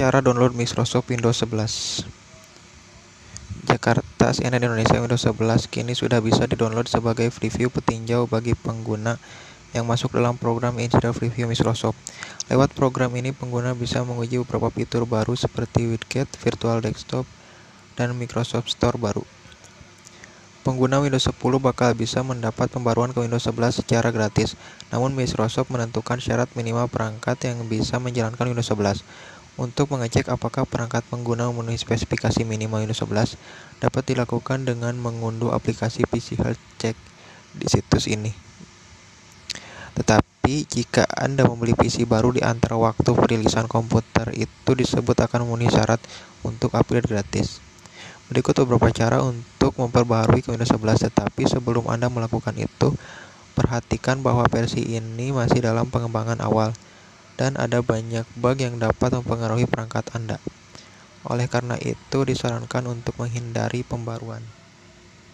Cara download Microsoft Windows 11 Jakarta CNN Indonesia Windows 11 kini sudah bisa didownload sebagai preview petinjau bagi pengguna yang masuk dalam program Install Preview Microsoft. Lewat program ini, pengguna bisa menguji beberapa fitur baru seperti widget, virtual desktop, dan Microsoft Store baru. Pengguna Windows 10 bakal bisa mendapat pembaruan ke Windows 11 secara gratis, namun Microsoft menentukan syarat minimal perangkat yang bisa menjalankan Windows 11. Untuk mengecek apakah perangkat pengguna memenuhi spesifikasi minimal Windows 11, dapat dilakukan dengan mengunduh aplikasi PC Health Check di situs ini. Tetapi, jika Anda membeli PC baru di antara waktu perilisan komputer itu disebut akan memenuhi syarat untuk upgrade gratis. Berikut beberapa cara untuk memperbaharui ke Windows 11, tetapi sebelum Anda melakukan itu, perhatikan bahwa versi ini masih dalam pengembangan awal dan ada banyak bug yang dapat mempengaruhi perangkat Anda. Oleh karena itu, disarankan untuk menghindari pembaruan.